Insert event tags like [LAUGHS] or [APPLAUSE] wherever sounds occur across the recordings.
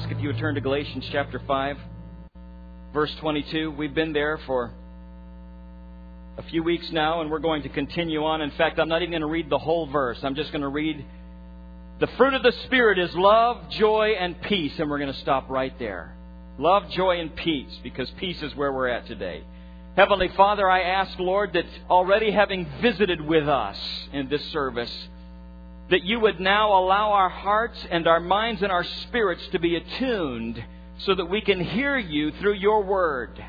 ask if you would turn to Galatians chapter 5, verse 22. We've been there for a few weeks now, and we're going to continue on. In fact, I'm not even going to read the whole verse. I'm just going to read the fruit of the Spirit is love, joy, and peace, and we're going to stop right there. Love, joy, and peace, because peace is where we're at today. Heavenly Father, I ask, Lord, that already having visited with us in this service, that you would now allow our hearts and our minds and our spirits to be attuned so that we can hear you through your word.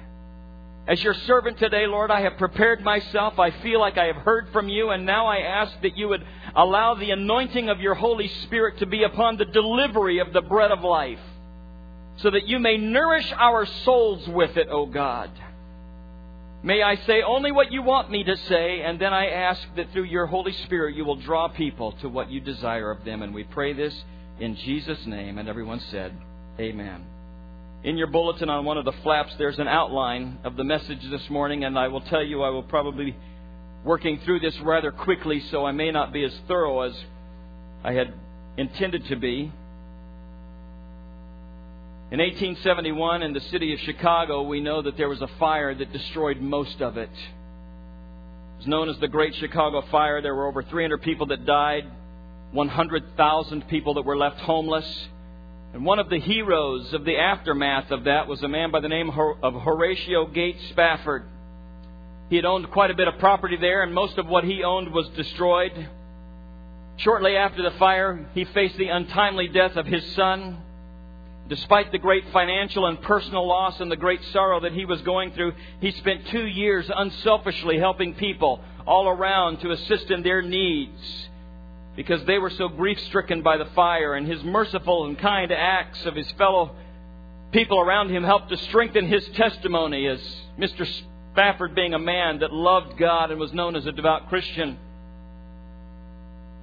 As your servant today, Lord, I have prepared myself. I feel like I have heard from you, and now I ask that you would allow the anointing of your Holy Spirit to be upon the delivery of the bread of life, so that you may nourish our souls with it, O God. May I say only what you want me to say, and then I ask that through your Holy Spirit you will draw people to what you desire of them. And we pray this in Jesus' name. And everyone said, Amen. In your bulletin on one of the flaps, there's an outline of the message this morning, and I will tell you I will probably be working through this rather quickly, so I may not be as thorough as I had intended to be. In 1871, in the city of Chicago, we know that there was a fire that destroyed most of it. It was known as the Great Chicago Fire. There were over 300 people that died, 100,000 people that were left homeless. And one of the heroes of the aftermath of that was a man by the name of Horatio Gates Spafford. He had owned quite a bit of property there, and most of what he owned was destroyed. Shortly after the fire, he faced the untimely death of his son. Despite the great financial and personal loss and the great sorrow that he was going through, he spent two years unselfishly helping people all around to assist in their needs because they were so grief stricken by the fire, and his merciful and kind acts of his fellow people around him helped to strengthen his testimony as Mr. Spafford being a man that loved God and was known as a devout Christian.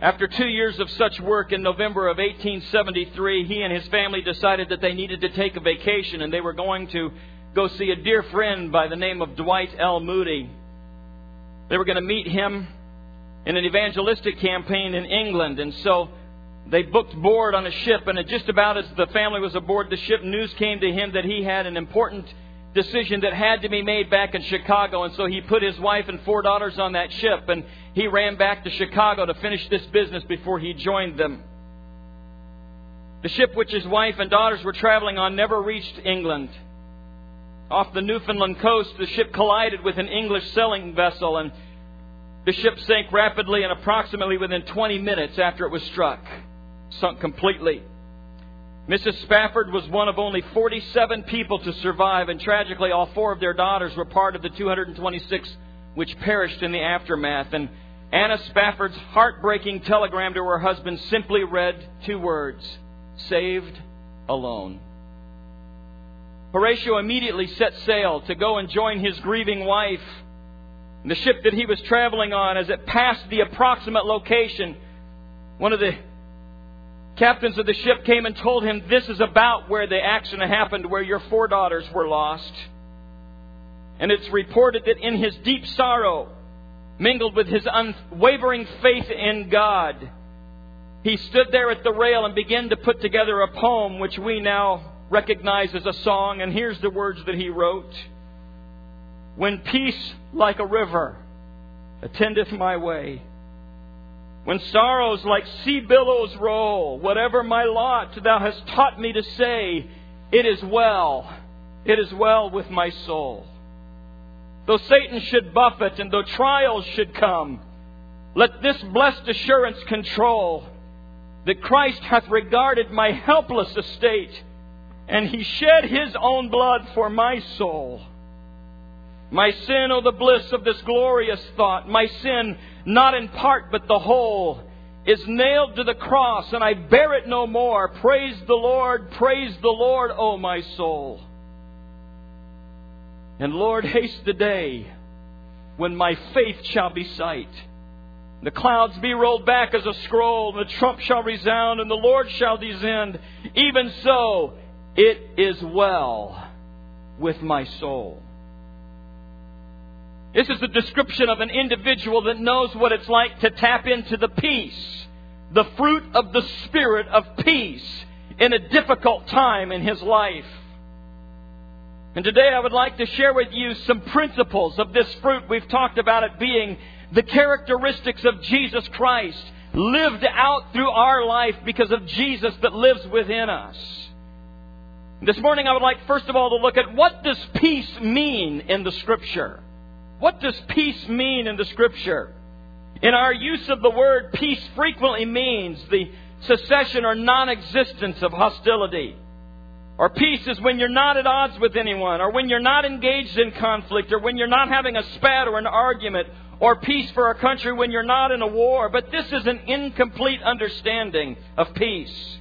After two years of such work in November of 1873, he and his family decided that they needed to take a vacation and they were going to go see a dear friend by the name of Dwight L. Moody. They were going to meet him in an evangelistic campaign in England. And so they booked board on a ship, and just about as the family was aboard the ship, news came to him that he had an important decision that had to be made back in Chicago. And so he put his wife and four daughters on that ship, and he ran back to Chicago to finish this business before he joined them. The ship which his wife and daughters were traveling on never reached England. Off the Newfoundland coast, the ship collided with an English sailing vessel, and the ship sank rapidly and approximately within 20 minutes after it was struck, sunk completely. Mrs. Spafford was one of only 47 people to survive, and tragically, all four of their daughters were part of the 226 which perished in the aftermath. And Anna Spafford's heartbreaking telegram to her husband simply read two words saved alone. Horatio immediately set sail to go and join his grieving wife the ship that he was traveling on, as it passed the approximate location, one of the captains of the ship came and told him, This is about where the accident happened, where your four daughters were lost. And it's reported that in his deep sorrow, mingled with his unwavering faith in God, he stood there at the rail and began to put together a poem which we now recognize as a song. And here's the words that he wrote when peace like a river attendeth my way, when sorrows like sea billows roll, whatever my lot thou hast taught me to say, it is well, it is well with my soul. Though Satan should buffet and though trials should come, let this blessed assurance control that Christ hath regarded my helpless estate, and he shed his own blood for my soul. My sin, oh, the bliss of this glorious thought. My sin, not in part but the whole, is nailed to the cross, and I bear it no more. Praise the Lord, praise the Lord, O oh, my soul. And Lord, haste the day when my faith shall be sight. The clouds be rolled back as a scroll, the trump shall resound, and the Lord shall descend. Even so, it is well with my soul. This is the description of an individual that knows what it's like to tap into the peace, the fruit of the Spirit of peace in a difficult time in his life. And today I would like to share with you some principles of this fruit. We've talked about it being the characteristics of Jesus Christ lived out through our life because of Jesus that lives within us. This morning I would like first of all to look at what does peace mean in the scripture? What does peace mean in the scripture? In our use of the word, peace frequently means the cessation or non-existence of hostility. Or peace is when you're not at odds with anyone, or when you're not engaged in conflict, or when you're not having a spat or an argument, or peace for a country when you're not in a war. But this is an incomplete understanding of peace.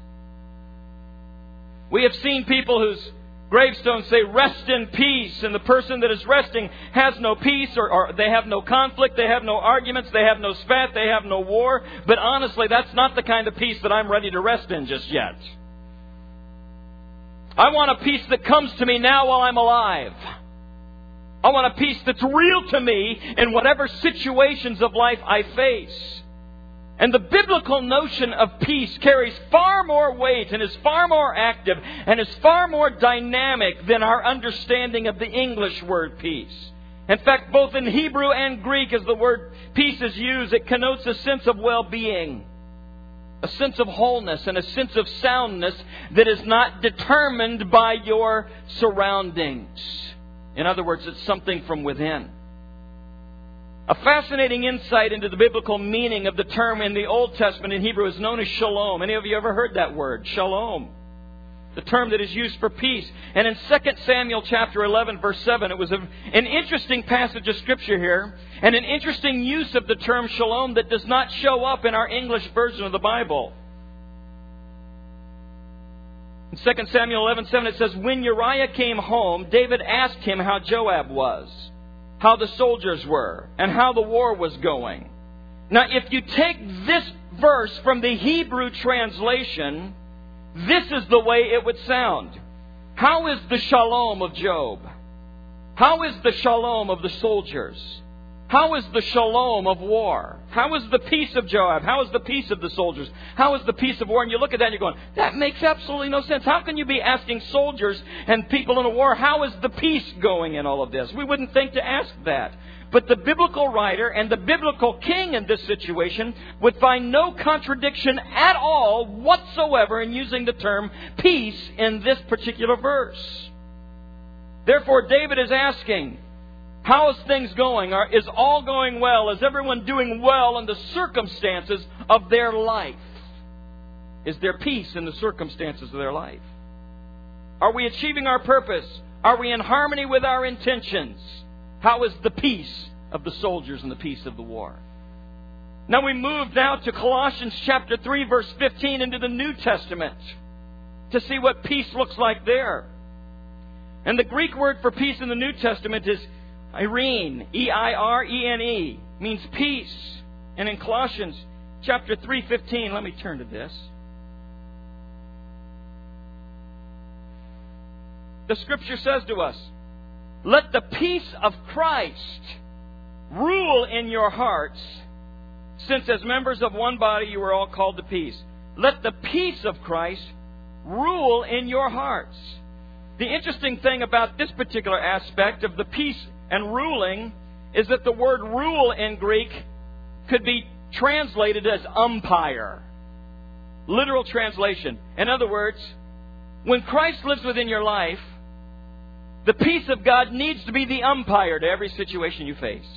We have seen people whose gravestones say, rest in peace, and the person that is resting has no peace, or, or, they have no conflict, they have no arguments, they have no spat, they have no war. But honestly, that's not the kind of peace that I'm ready to rest in just yet. I want a peace that comes to me now while I'm alive. I want a peace that's real to me in whatever situations of life I face. And the biblical notion of peace carries far more weight and is far more active and is far more dynamic than our understanding of the English word peace. In fact, both in Hebrew and Greek, as the word peace is used, it connotes a sense of well being, a sense of wholeness, and a sense of soundness that is not determined by your surroundings. In other words, it's something from within. A fascinating insight into the biblical meaning of the term in the Old Testament in Hebrew is known as shalom. Any of you ever heard that word? Shalom. The term that is used for peace. And in 2 Samuel chapter 11 verse 7, it was a, an interesting passage of scripture here and an interesting use of the term shalom that does not show up in our English version of the Bible. In 2 Samuel 11 7, it says, When Uriah came home, David asked him how Joab was how the soldiers were and how the war was going. Now, if you take this verse from the Hebrew translation, this is the way it would sound. How is the shalom of Joab? How is the shalom of the soldiers? How is the shalom of war? How is the peace of Joab? How is the peace of the soldiers? How is the peace of war? And you look at that and you're going, that makes absolutely no sense. How can you be asking soldiers and people in a war, how is the peace going in all of this? We wouldn't think to ask that. But the biblical writer and the biblical king in this situation would find no contradiction at all whatsoever in using the term peace in this particular verse. Therefore, David is asking, how is things going? Are, is all going well? Is everyone doing well in the circumstances of their life? Is there peace in the circumstances of their life? Are we achieving our purpose? Are we in harmony with our intentions? How is the peace of the soldiers and the peace of the war? Now we move now to Colossians chapter 3 verse 15 into the New Testament to see what peace looks like there. And the Greek word for peace in the New Testament is Eirene, E I R E N E, means peace. And in Colossians chapter 3:15, let me turn to this. The scripture says to us, "Let the peace of Christ rule in your hearts, since as members of one body you are all called to peace. Let the peace of Christ rule in your hearts." The interesting thing about this particular aspect of the peace and ruling is that the word rule in Greek could be translated as umpire. Literal translation. In other words, when Christ lives within your life, the peace of God needs to be the umpire to every situation you face.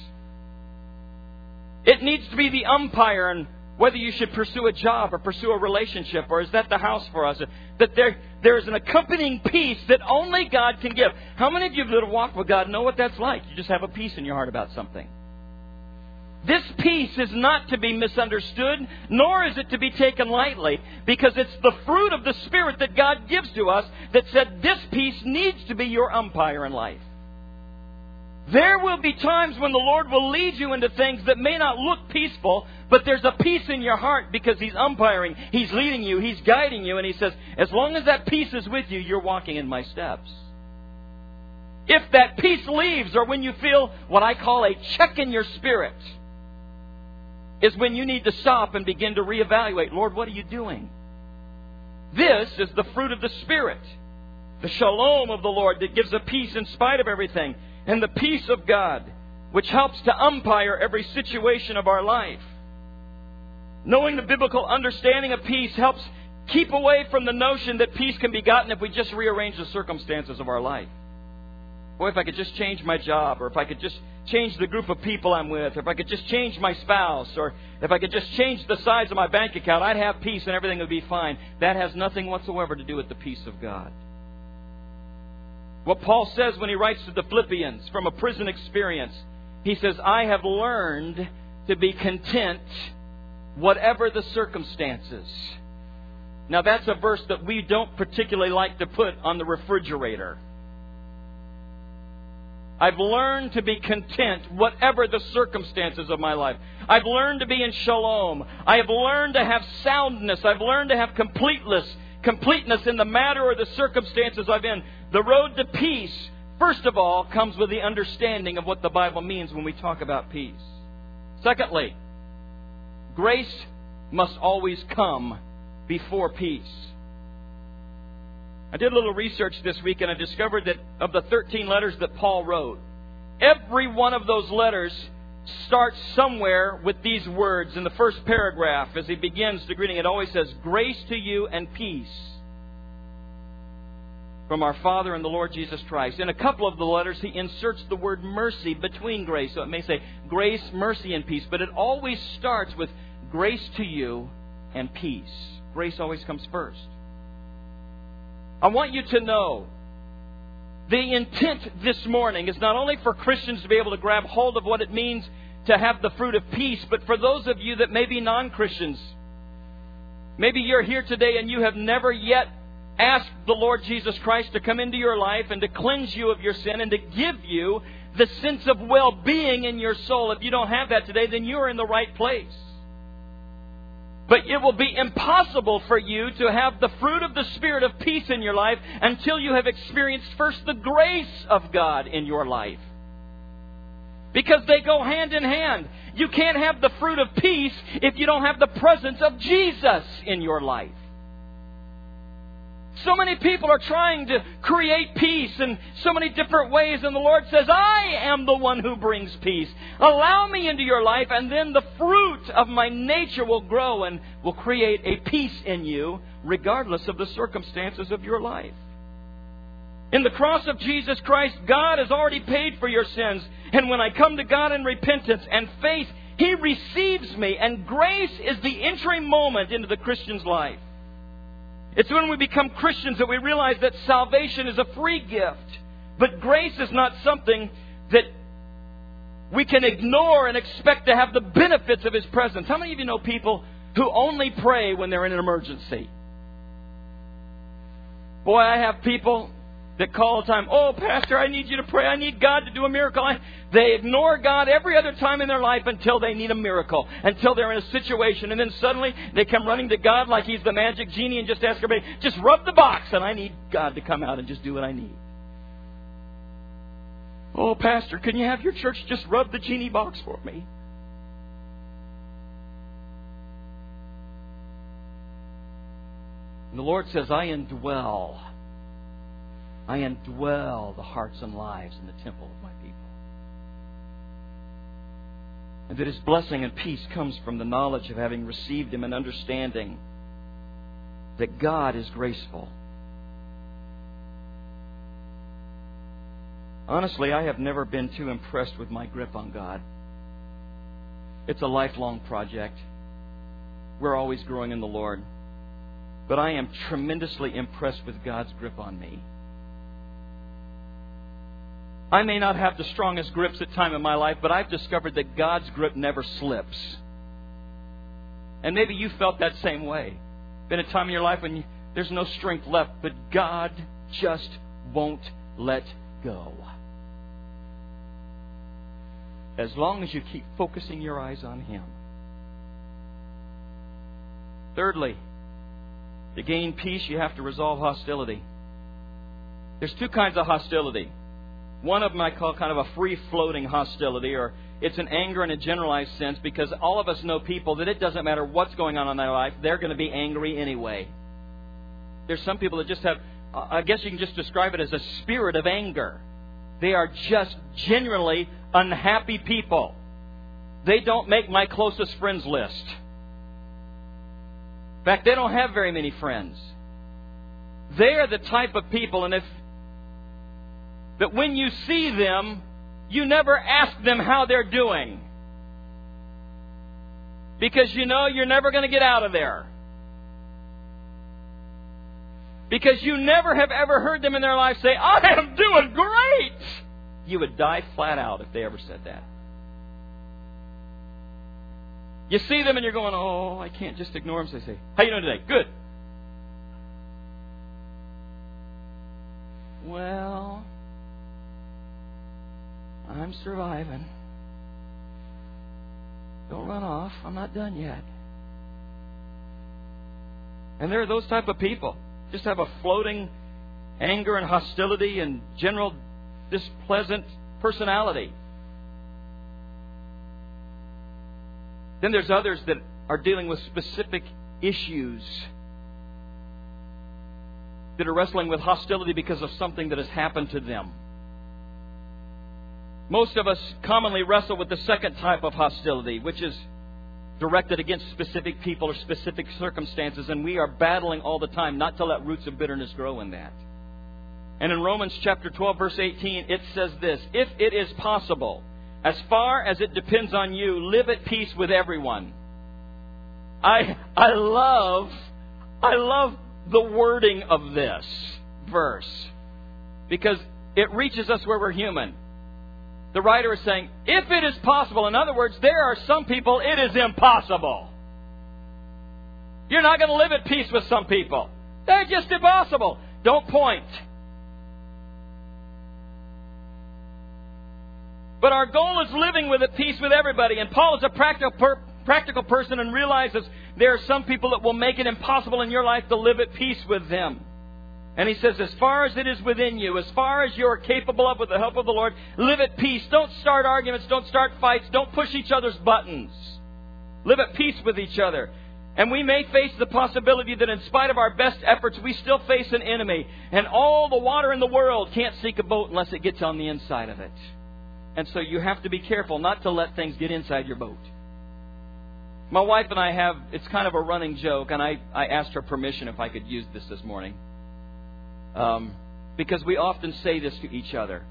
It needs to be the umpire and whether you should pursue a job or pursue a relationship, or is that the house for us? That there, there is an accompanying peace that only God can give. How many of you that have walked with God know what that's like? You just have a peace in your heart about something. This peace is not to be misunderstood, nor is it to be taken lightly, because it's the fruit of the Spirit that God gives to us that said this peace needs to be your umpire in life. There will be times when the Lord will lead you into things that may not look peaceful, but there's a peace in your heart because He's umpiring, He's leading you, He's guiding you, and He says, as long as that peace is with you, you're walking in my steps. If that peace leaves, or when you feel what I call a check in your spirit, is when you need to stop and begin to reevaluate Lord, what are you doing? This is the fruit of the Spirit. The shalom of the Lord that gives a peace in spite of everything. And the peace of God, which helps to umpire every situation of our life. Knowing the biblical understanding of peace helps keep away from the notion that peace can be gotten if we just rearrange the circumstances of our life. Boy, if I could just change my job, or if I could just change the group of people I'm with, or if I could just change my spouse, or if I could just change the size of my bank account, I'd have peace and everything would be fine. That has nothing whatsoever to do with the peace of God. What Paul says when he writes to the Philippians from a prison experience, he says, I have learned to be content whatever the circumstances. Now, that's a verse that we don't particularly like to put on the refrigerator. I've learned to be content, whatever the circumstances of my life. I've learned to be in shalom. I have learned to have soundness. I've learned to have completeness, completeness in the matter or the circumstances I'm in. The road to peace, first of all, comes with the understanding of what the Bible means when we talk about peace. Secondly, grace must always come before peace. I did a little research this week and I discovered that of the 13 letters that Paul wrote, every one of those letters starts somewhere with these words. In the first paragraph, as he begins the greeting, it always says, Grace to you and peace from our Father and the Lord Jesus Christ. In a couple of the letters, he inserts the word mercy between grace. So it may say grace, mercy, and peace, but it always starts with grace to you and peace. Grace always comes first. I want you to know the intent this morning is not only for Christians to be able to grab hold of what it means to have the fruit of peace, but for those of you that may be non Christians. Maybe you're here today and you have never yet asked the Lord Jesus Christ to come into your life and to cleanse you of your sin and to give you the sense of well being in your soul. If you don't have that today, then you're in the right place. But it will be impossible for you to have the fruit of the Spirit of peace in your life until you have experienced first the grace of God in your life. Because they go hand in hand. You can't have the fruit of peace if you don't have the presence of Jesus in your life. So many people are trying to create peace in so many different ways, and the Lord says, I am the one who brings peace. Allow me into your life, and then the fruit of my nature will grow and will create a peace in you, regardless of the circumstances of your life. In the cross of Jesus Christ, God has already paid for your sins. And when I come to God in repentance and faith, He receives me. And grace is the entry moment into the Christian's life. It's when we become Christians that we realize that salvation is a free gift. But grace is not something that we can ignore and expect to have the benefits of His presence. How many of you know people who only pray when they're in an emergency? Boy, I have people that call all the time, Oh, Pastor, I need you to pray. I need God to do a miracle. They ignore God every other time in their life until they need a miracle, until they're in a situation. And then suddenly they come running to God like He's the magic genie and just ask everybody, Just rub the box, and I need God to come out and just do what I need. Oh, Pastor, can you have your church just rub the genie box for me? And the Lord says, I indwell I indwell the hearts and lives in the temple of my people. And that his blessing and peace comes from the knowledge of having received him and understanding that God is graceful. Honestly, I have never been too impressed with my grip on God. It's a lifelong project. We're always growing in the Lord. But I am tremendously impressed with God's grip on me. I may not have the strongest grips at time in my life, but I've discovered that God's grip never slips. And maybe you felt that same way. Been a time in your life when you, there's no strength left, but God just won't let go. As long as you keep focusing your eyes on Him. Thirdly, to gain peace, you have to resolve hostility. There's two kinds of hostility one of them I call kind of a free floating hostility, or it's an anger in a generalized sense because all of us know people that it doesn't matter what's going on in their life, they're going to be angry anyway. There's some people that just have, I guess you can just describe it as a spirit of anger. They are just genuinely unhappy people. They don't make my closest friends list. In fact, they don't have very many friends. They are the type of people, and if that when you see them, you never ask them how they're doing. Because you know you're never going to get out of there. Because you never have ever heard them in their life say, I am doing great! You would die flat out if they ever said that. You see them and you're going, oh, I can't just ignore them. So they say, how you doing today? Good. Well, I'm surviving. Don't run off. I'm not done yet. And there are those type of people. Just have a floating anger and hostility and general displeasant personality. Then there's others that are dealing with specific issues that are wrestling with hostility because of something that has happened to them. Most of us commonly wrestle with the second type of hostility, which is directed against specific people or specific circumstances, and we are battling all the time not to let roots of bitterness grow in that. And in Romans chapter 12, verse 18, it says this If it is possible, as far as it depends on you, live at peace with everyone. I, I love, I love the wording of this verse because it reaches us where we're human. The writer is saying, if it is possible, in other words, there are some people it is impossible. You're not going to live at peace with some people. They're just impossible. Don't point. But our goal is living with at peace with everybody. And Paul is a practical, per, practical person and realizes there are some people that will make it impossible in your life to live at peace with them. And he says, as far as it is within you, as far as you are capable of with the help of the Lord, live at peace. Don't start arguments. Don't start fights. Don't push each other's buttons. Live at peace with each other. And we may face the possibility that in spite of our best efforts, we still face an enemy. And all the water in the world can't sink a boat unless it gets on the inside of it. And so you have to be careful not to let things get inside your boat. My wife and I have, it's kind of a running joke, and I, I asked her permission if I could use this this morning. Um, because we often say this to each other.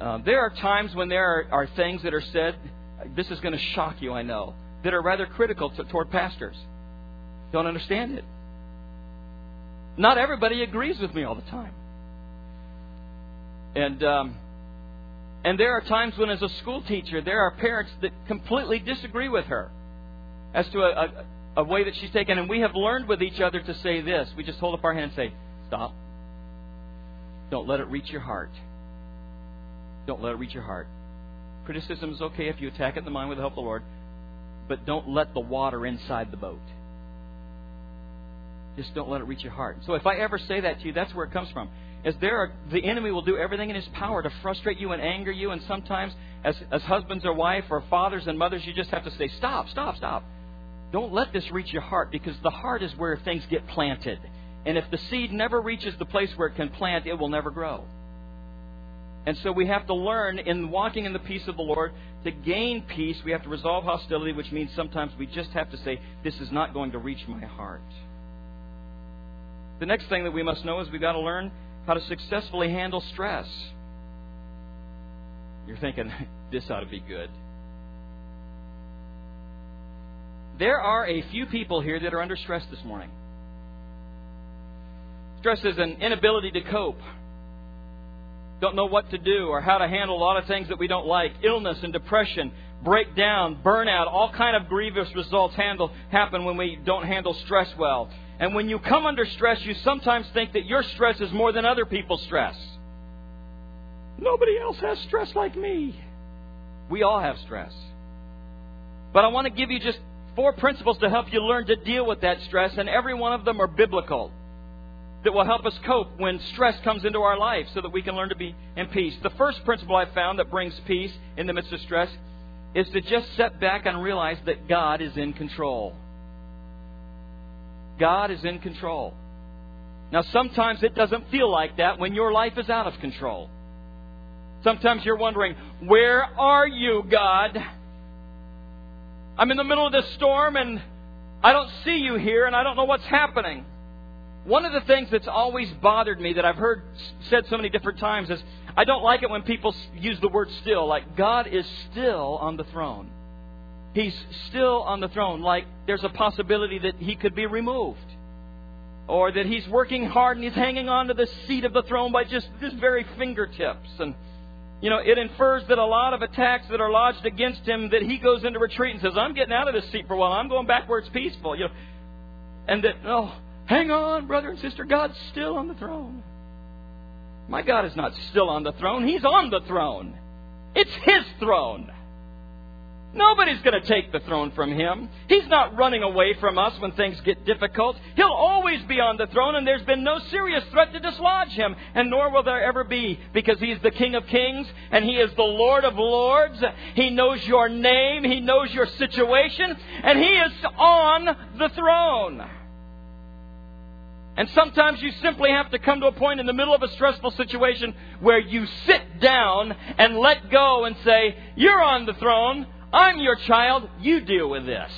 Uh, there are times when there are, are, things that are said, this is going to shock you, I know, that are rather critical to, toward pastors. Don't understand it. Not everybody agrees with me all the time. And um, and there are times when, as a school teacher, there are parents that completely disagree with her as to a, a, a way that she's taken. And we have learned with each other to say this. We just hold up our hand and say, Stop. Don't let it reach your heart. Don't let it reach your heart. Criticism is okay if you attack it in the mind with the help of the Lord, but don't let the water inside the boat. Just don't let it reach your heart. So if I ever say that to you, that's where it comes from As there are, the enemy will do everything in his power to frustrate you and anger you, and sometimes as, as husbands or wife or fathers and mothers, you just have to say, stop, stop, stop. Don't let this reach your heart because the heart is where things get planted. And if the seed never reaches the place where it can plant, it will never grow. And so we have to learn in walking in the peace of the Lord to gain peace. We have to resolve hostility, which means sometimes we just have to say, This is not going to reach my heart. The next thing that we must know is we've got to learn how to successfully handle stress. You're thinking, [LAUGHS] this ought to be good. There are a few people here that are under stress this morning. Stress is an inability to cope. Don't know what to do or how to handle a lot of things that we don't like. Illness and depression, breakdown, burnout, all kind of grievous results handle, happen when we don't handle stress well. And when you come under stress, you sometimes think that your stress is more than other people's stress. Nobody else has stress like me. We all have stress. But I want to give you just four principles to help you learn to deal with that stress, and every one of them are biblical that will help us cope when stress comes into our life so that we can learn to be in peace. The first principle I found that brings peace in the midst of stress is to just sit back and realize that God is in control. God is in control. Now, sometimes it doesn't feel like that when your life is out of control. Sometimes you're wondering, Where are you, God? I'm in the middle of this storm and I don't see you here and I don't know what's happening. One of the things that's always bothered me that I've heard said so many different times is I don't like it when people use the word still, like God is still on the throne. He's still on the throne, like there's a possibility that he could be removed. Or that he's working hard and he's hanging on to the seat of the throne by just his very fingertips. And you know, it infers that a lot of attacks that are lodged against him, that he goes into retreat and says, I'm getting out of this seat for a while. I'm going back where it's peaceful. You know, and that, oh, hang on, brother and sister, God's still on the throne. My God is not still on the throne. He's on the throne. It's His throne. Nobody's going to take the throne from him. He's not running away from us when things get difficult. He'll always be on the throne, and there's been no serious threat to dislodge him, and nor will there ever be, because he's the King of Kings, and he is the Lord of Lords. He knows your name, he knows your situation, and he is on the throne. And sometimes you simply have to come to a point in the middle of a stressful situation where you sit down and let go and say, You're on the throne. I'm your child. You deal with this.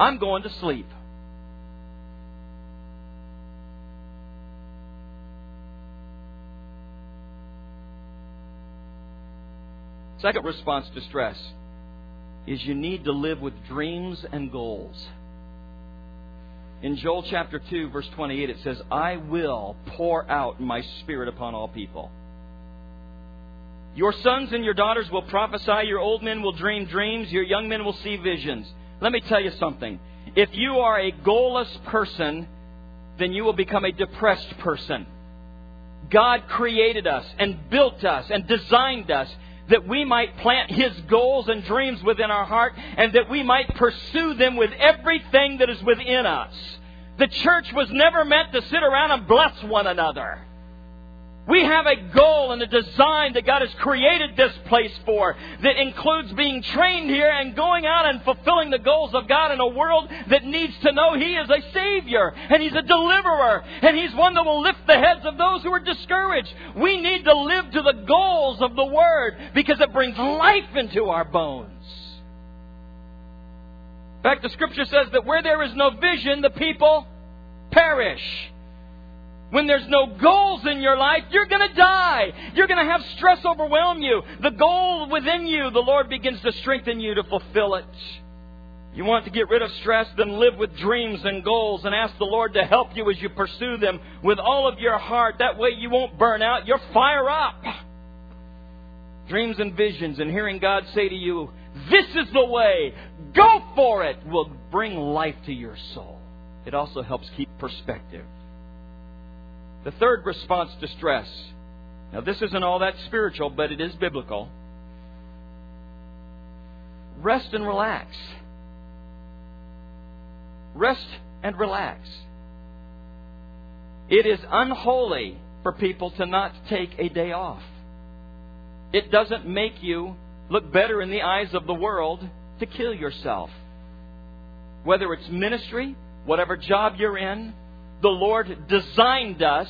I'm going to sleep. Second response to stress is you need to live with dreams and goals. In Joel chapter 2, verse 28, it says, I will pour out my spirit upon all people. Your sons and your daughters will prophesy, your old men will dream dreams, your young men will see visions. Let me tell you something. If you are a goalless person, then you will become a depressed person. God created us and built us and designed us that we might plant His goals and dreams within our heart and that we might pursue them with everything that is within us. The church was never meant to sit around and bless one another. We have a goal and a design that God has created this place for that includes being trained here and going out and fulfilling the goals of God in a world that needs to know He is a Savior and He's a deliverer and He's one that will lift the heads of those who are discouraged. We need to live to the goals of the Word because it brings life into our bones. In fact, the Scripture says that where there is no vision, the people perish. When there's no goals in your life, you're going to die. You're going to have stress overwhelm you. The goal within you, the Lord begins to strengthen you to fulfill it. You want to get rid of stress, then live with dreams and goals and ask the Lord to help you as you pursue them with all of your heart. That way you won't burn out. You'll fire up. Dreams and visions and hearing God say to you, This is the way, go for it, will bring life to your soul. It also helps keep perspective. The third response to stress. Now, this isn't all that spiritual, but it is biblical. Rest and relax. Rest and relax. It is unholy for people to not take a day off. It doesn't make you look better in the eyes of the world to kill yourself. Whether it's ministry, whatever job you're in, the Lord designed us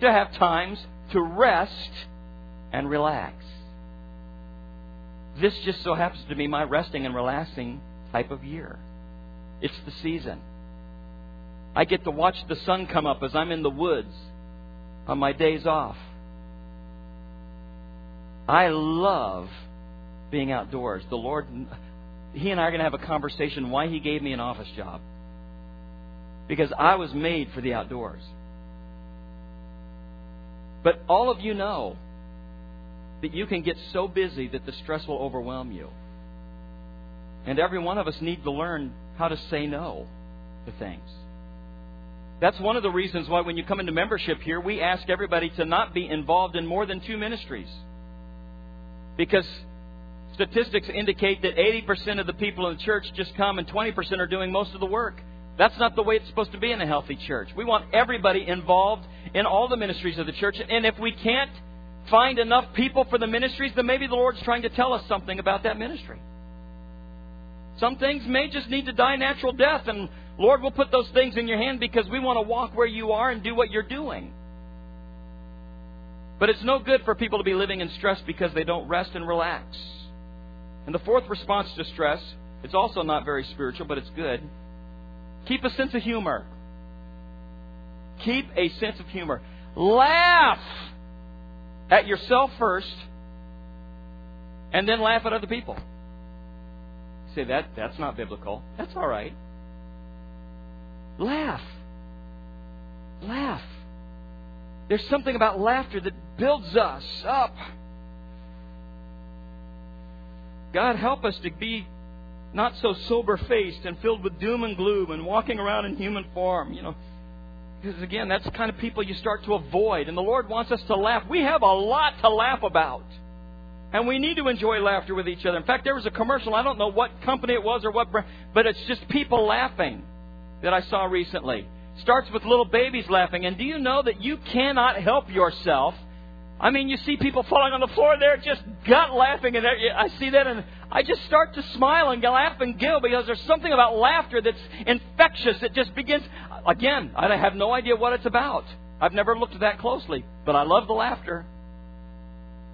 to have times to rest and relax. This just so happens to be my resting and relaxing type of year. It's the season. I get to watch the sun come up as I'm in the woods on my days off. I love being outdoors. The Lord, He and I are going to have a conversation why He gave me an office job because I was made for the outdoors. But all of you know that you can get so busy that the stress will overwhelm you. And every one of us need to learn how to say no to things. That's one of the reasons why when you come into membership here, we ask everybody to not be involved in more than two ministries. Because statistics indicate that 80% of the people in the church just come and 20% are doing most of the work. That's not the way it's supposed to be in a healthy church. We want everybody involved in all the ministries of the church. And if we can't find enough people for the ministries, then maybe the Lord's trying to tell us something about that ministry. Some things may just need to die natural death, and Lord, we'll put those things in your hand because we want to walk where you are and do what you're doing. But it's no good for people to be living in stress because they don't rest and relax. And the fourth response to stress, it's also not very spiritual, but it's good. Keep a sense of humor. Keep a sense of humor. Laugh at yourself first, and then laugh at other people. say that that's not biblical. That's all right. Laugh. Laugh. There's something about laughter that builds us up. God, help us to be not so sober faced and filled with doom and gloom and walking around in human form. You know, because again, that's the kind of people you start to avoid. And the Lord wants us to laugh. We have a lot to laugh about. And we need to enjoy laughter with each other. In fact, there was a commercial, I don't know what company it was or what brand, but it's just people laughing that I saw recently. Starts with little babies laughing. And do you know that you cannot help yourself? I mean, you see people falling on the floor, they're just gut laughing, and I see that, and I just start to smile and laugh and giggle because there's something about laughter that's infectious. It just begins. Again, I have no idea what it's about. I've never looked at that closely, but I love the laughter.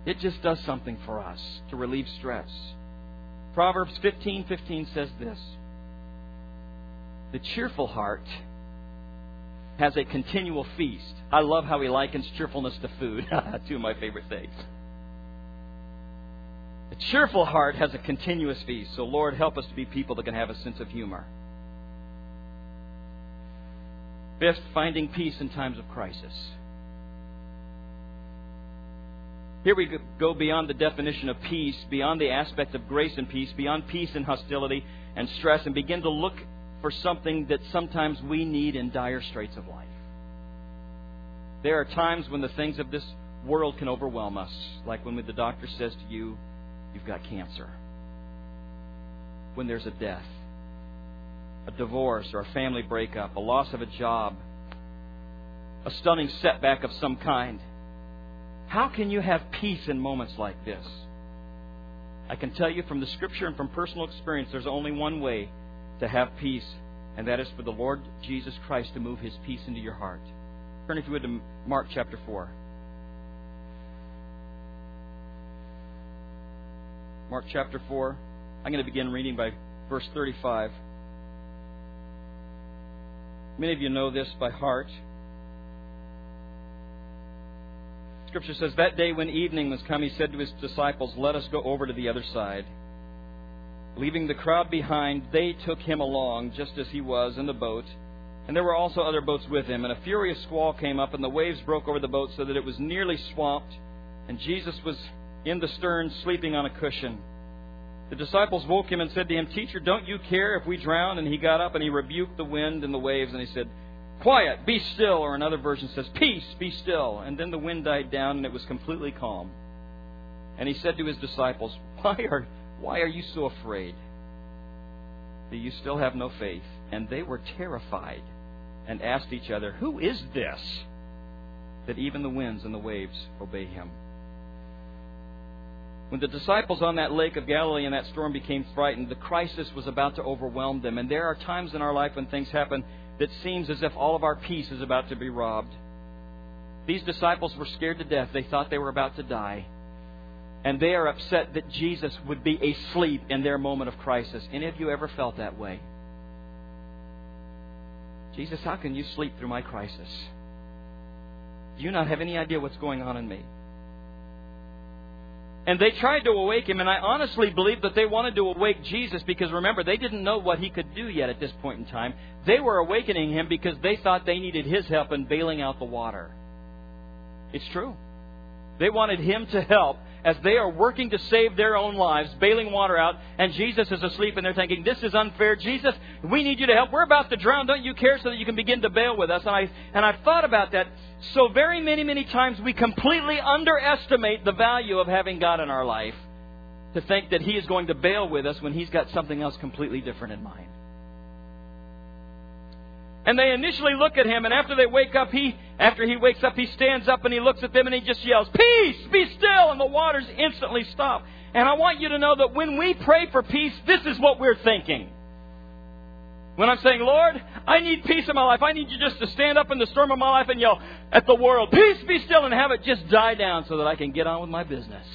It just does something for us to relieve stress. Proverbs 15:15 says this: "The cheerful heart has a continual feast." I love how he likens cheerfulness to food. [LAUGHS] Two of my favorite things. A cheerful heart has a continuous feast. So, Lord, help us to be people that can have a sense of humor. Fifth, finding peace in times of crisis. Here we go beyond the definition of peace, beyond the aspect of grace and peace, beyond peace and hostility and stress, and begin to look for something that sometimes we need in dire straits of life. There are times when the things of this world can overwhelm us, like when the doctor says to you, You've got cancer. When there's a death a divorce or a family breakup, a loss of a job, a stunning setback of some kind. How can you have peace in moments like this? I can tell you from the scripture and from personal experience, there's only one way to have peace, and that is for the Lord Jesus Christ to move his peace into your heart. Turn, if you would, to Mark chapter 4. Mark chapter 4. I'm going to begin reading by verse 35. Many of you know this by heart. Scripture says, That day when evening was come, he said to his disciples, Let us go over to the other side. Leaving the crowd behind, they took him along, just as he was, in the boat. And there were also other boats with him. And a furious squall came up, and the waves broke over the boat so that it was nearly swamped. And Jesus was in the stern, sleeping on a cushion. The disciples woke him and said to him, Teacher, don't you care if we drown? And he got up and he rebuked the wind and the waves and he said, Quiet, be still. Or another version says, Peace, be still. And then the wind died down and it was completely calm. And he said to his disciples, Why are, why are you so afraid? Do you still have no faith? And they were terrified and asked each other, Who is this? That even the winds and the waves obey him. When the disciples on that lake of Galilee in that storm became frightened, the crisis was about to overwhelm them. And there are times in our life when things happen that seems as if all of our peace is about to be robbed. These disciples were scared to death. They thought they were about to die. And they are upset that Jesus would be asleep in their moment of crisis. Any of you ever felt that way? Jesus, how can you sleep through my crisis? Do you not have any idea what's going on in me? And they tried to awake him, and I honestly believe that they wanted to awake Jesus because remember, they didn't know what he could do yet at this point in time. They were awakening him because they thought they needed his help in bailing out the water. It's true. They wanted him to help as they are working to save their own lives, bailing water out, and Jesus is asleep, and they're thinking, This is unfair. Jesus, we need you to help. We're about to drown. Don't you care so that you can begin to bail with us? And I and I thought about that so very many, many times we completely underestimate the value of having God in our life to think that He is going to bail with us when He's got something else completely different in mind. And they initially look at him, and after they wake up, he after he wakes up, he stands up and he looks at them and he just yells, Peace, be still, and the waters instantly stop. And I want you to know that when we pray for peace, this is what we're thinking. When I'm saying, Lord, I need peace in my life. I need you just to stand up in the storm of my life and yell at the world, Peace, be still, and have it just die down so that I can get on with my business.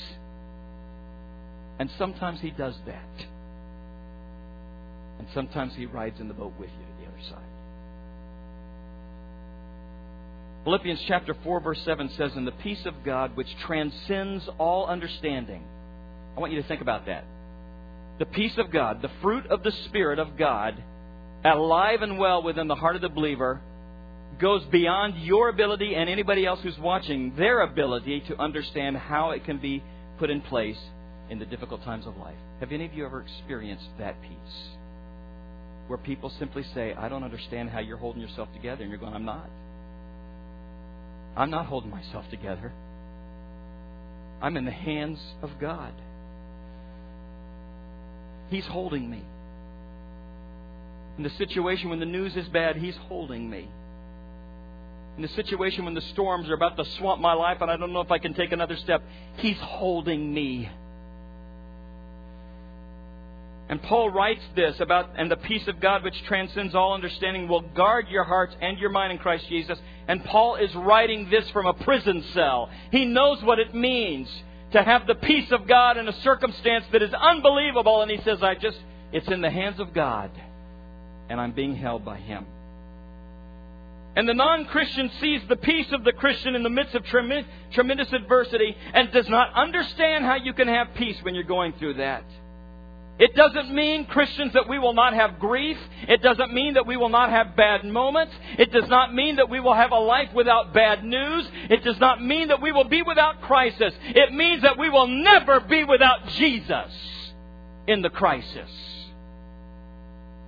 And sometimes He does that. And sometimes He rides in the boat with you to the other side. Philippians chapter 4, verse 7 says, And the peace of God, which transcends all understanding. I want you to think about that. The peace of God, the fruit of the Spirit of God, alive and well within the heart of the believer, goes beyond your ability and anybody else who's watching, their ability to understand how it can be put in place in the difficult times of life. Have any of you ever experienced that peace? Where people simply say, I don't understand how you're holding yourself together, and you're going, I'm not. I'm not holding myself together. I'm in the hands of God. He's holding me. In the situation when the news is bad, He's holding me. In the situation when the storms are about to swamp my life and I don't know if I can take another step, He's holding me. And Paul writes this about, and the peace of God which transcends all understanding will guard your hearts and your mind in Christ Jesus. And Paul is writing this from a prison cell. He knows what it means to have the peace of God in a circumstance that is unbelievable. And he says, I just, it's in the hands of God, and I'm being held by Him. And the non Christian sees the peace of the Christian in the midst of tremendous adversity and does not understand how you can have peace when you're going through that. It doesn't mean, Christians, that we will not have grief. It doesn't mean that we will not have bad moments. It does not mean that we will have a life without bad news. It does not mean that we will be without crisis. It means that we will never be without Jesus in the crisis.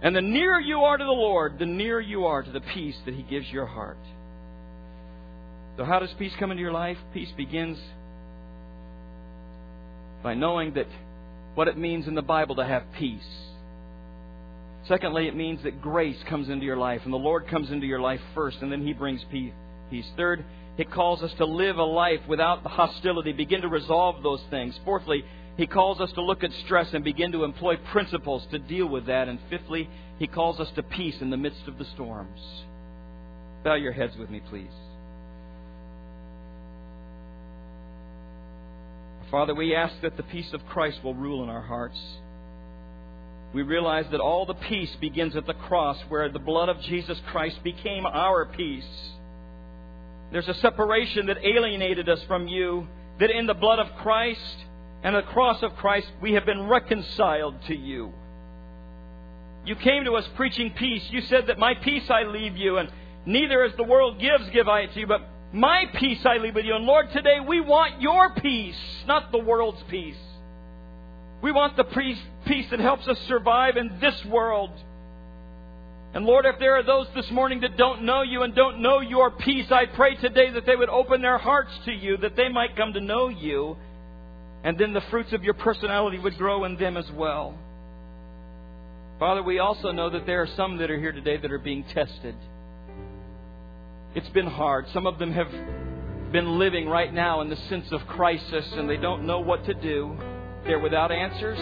And the nearer you are to the Lord, the nearer you are to the peace that He gives your heart. So, how does peace come into your life? Peace begins by knowing that what it means in the Bible to have peace. Secondly, it means that grace comes into your life, and the Lord comes into your life first, and then He brings peace. Third, it calls us to live a life without hostility, begin to resolve those things. Fourthly, He calls us to look at stress and begin to employ principles to deal with that. And fifthly, He calls us to peace in the midst of the storms. Bow your heads with me, please. Father, we ask that the peace of Christ will rule in our hearts. We realize that all the peace begins at the cross where the blood of Jesus Christ became our peace. There's a separation that alienated us from you, that in the blood of Christ and the cross of Christ we have been reconciled to you. You came to us preaching peace. You said that my peace I leave you, and neither as the world gives give I to you, but my peace I leave with you. And Lord, today we want your peace, not the world's peace. We want the peace that helps us survive in this world. And Lord, if there are those this morning that don't know you and don't know your peace, I pray today that they would open their hearts to you, that they might come to know you, and then the fruits of your personality would grow in them as well. Father, we also know that there are some that are here today that are being tested. It's been hard. Some of them have been living right now in the sense of crisis and they don't know what to do. They're without answers.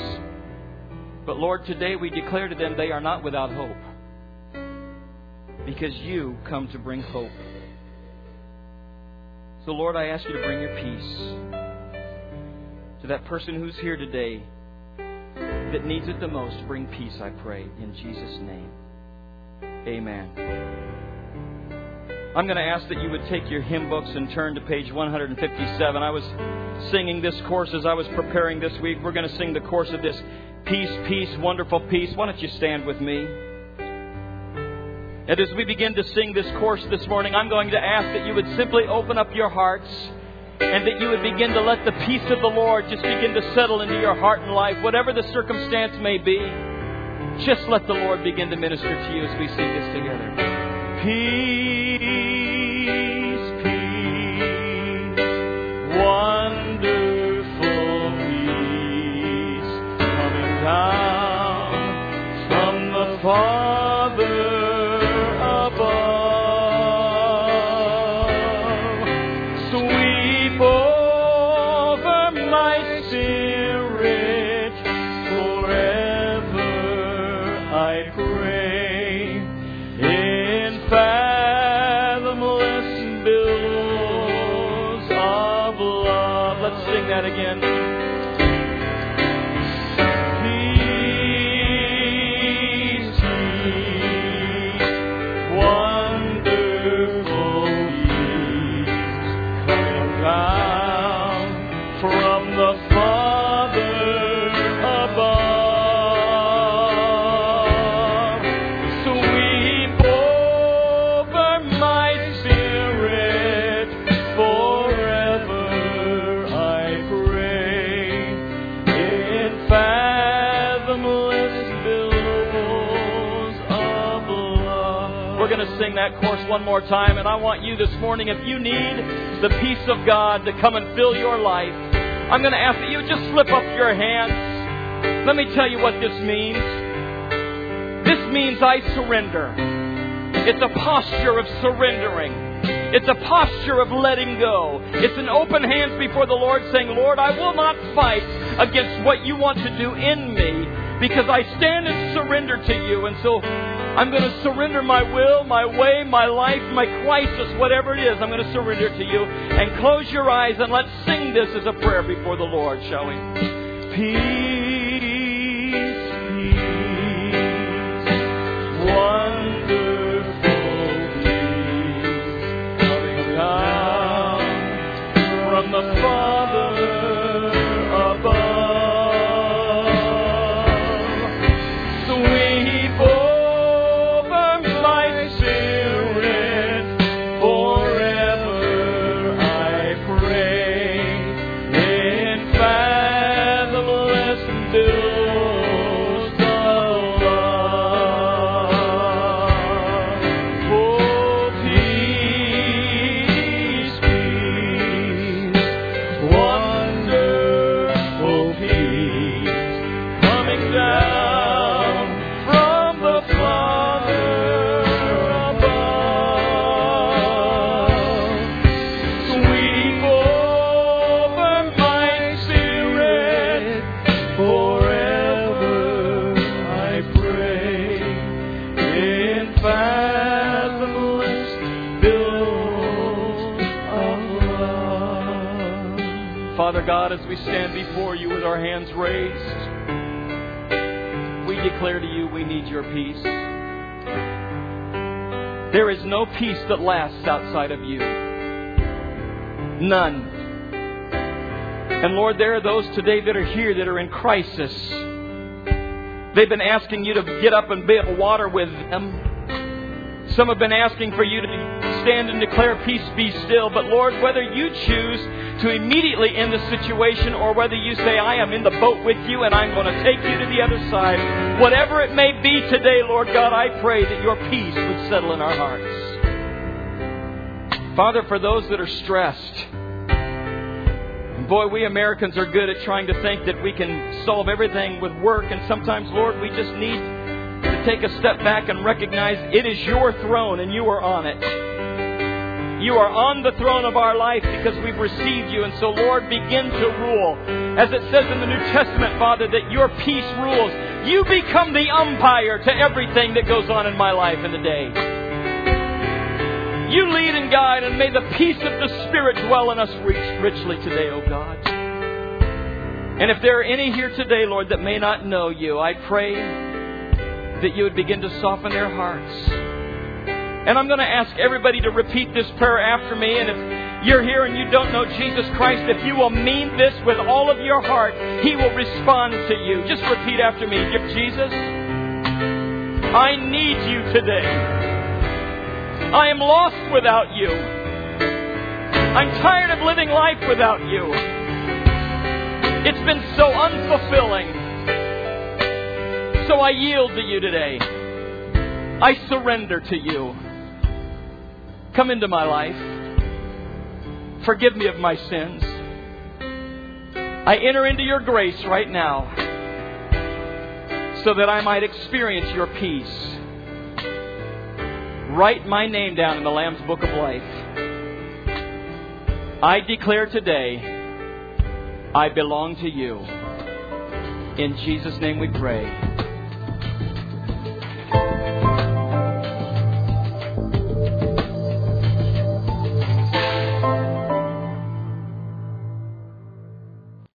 But Lord, today we declare to them they are not without hope. Because you come to bring hope. So, Lord, I ask you to bring your peace to that person who's here today that needs it the most. Bring peace, I pray, in Jesus' name. Amen. I'm going to ask that you would take your hymn books and turn to page 157. I was singing this course as I was preparing this week. We're going to sing the course of this Peace, Peace, Wonderful Peace. Why don't you stand with me? And as we begin to sing this course this morning, I'm going to ask that you would simply open up your hearts and that you would begin to let the peace of the Lord just begin to settle into your heart and life, whatever the circumstance may be. Just let the Lord begin to minister to you as we sing this together. Peace. Sing that again. More time, and I want you this morning, if you need the peace of God to come and fill your life, I'm going to ask that you just slip up your hands. Let me tell you what this means. This means I surrender. It's a posture of surrendering. It's a posture of letting go. It's an open hands before the Lord saying, Lord, I will not fight against what you want to do in me because I stand and surrender to you. And so I'm going to surrender my will, my way, my life, my crisis, whatever it is. I'm going to surrender to you. And close your eyes and let's sing this as a prayer before the Lord, shall we? Peace, as we stand before you with our hands raised, we declare to you we need your peace. There is no peace that lasts outside of you. None. And Lord, there are those today that are here that are in crisis. They've been asking you to get up and bail water with them. Some have been asking for you to stand and declare peace be still. But Lord, whether you choose to immediately end the situation or whether you say, I am in the boat with you and I'm going to take you to the other side, whatever it may be today, Lord God, I pray that your peace would settle in our hearts. Father, for those that are stressed, boy, we Americans are good at trying to think that we can solve everything with work, and sometimes, Lord, we just need to take a step back and recognize it is your throne and you are on it. You are on the throne of our life because we've received you. And so, Lord, begin to rule. As it says in the New Testament, Father, that your peace rules. You become the umpire to everything that goes on in my life in the day. You lead and guide, and may the peace of the Spirit dwell in us richly today, O God. And if there are any here today, Lord, that may not know you, I pray that you would begin to soften their hearts. And I'm going to ask everybody to repeat this prayer after me. And if you're here and you don't know Jesus Christ, if you will mean this with all of your heart, He will respond to you. Just repeat after me. Dear Jesus, I need you today. I am lost without you. I'm tired of living life without you. It's been so unfulfilling. So I yield to you today. I surrender to you. Come into my life. Forgive me of my sins. I enter into your grace right now so that I might experience your peace. Write my name down in the Lamb's Book of Life. I declare today, I belong to you. In Jesus' name we pray.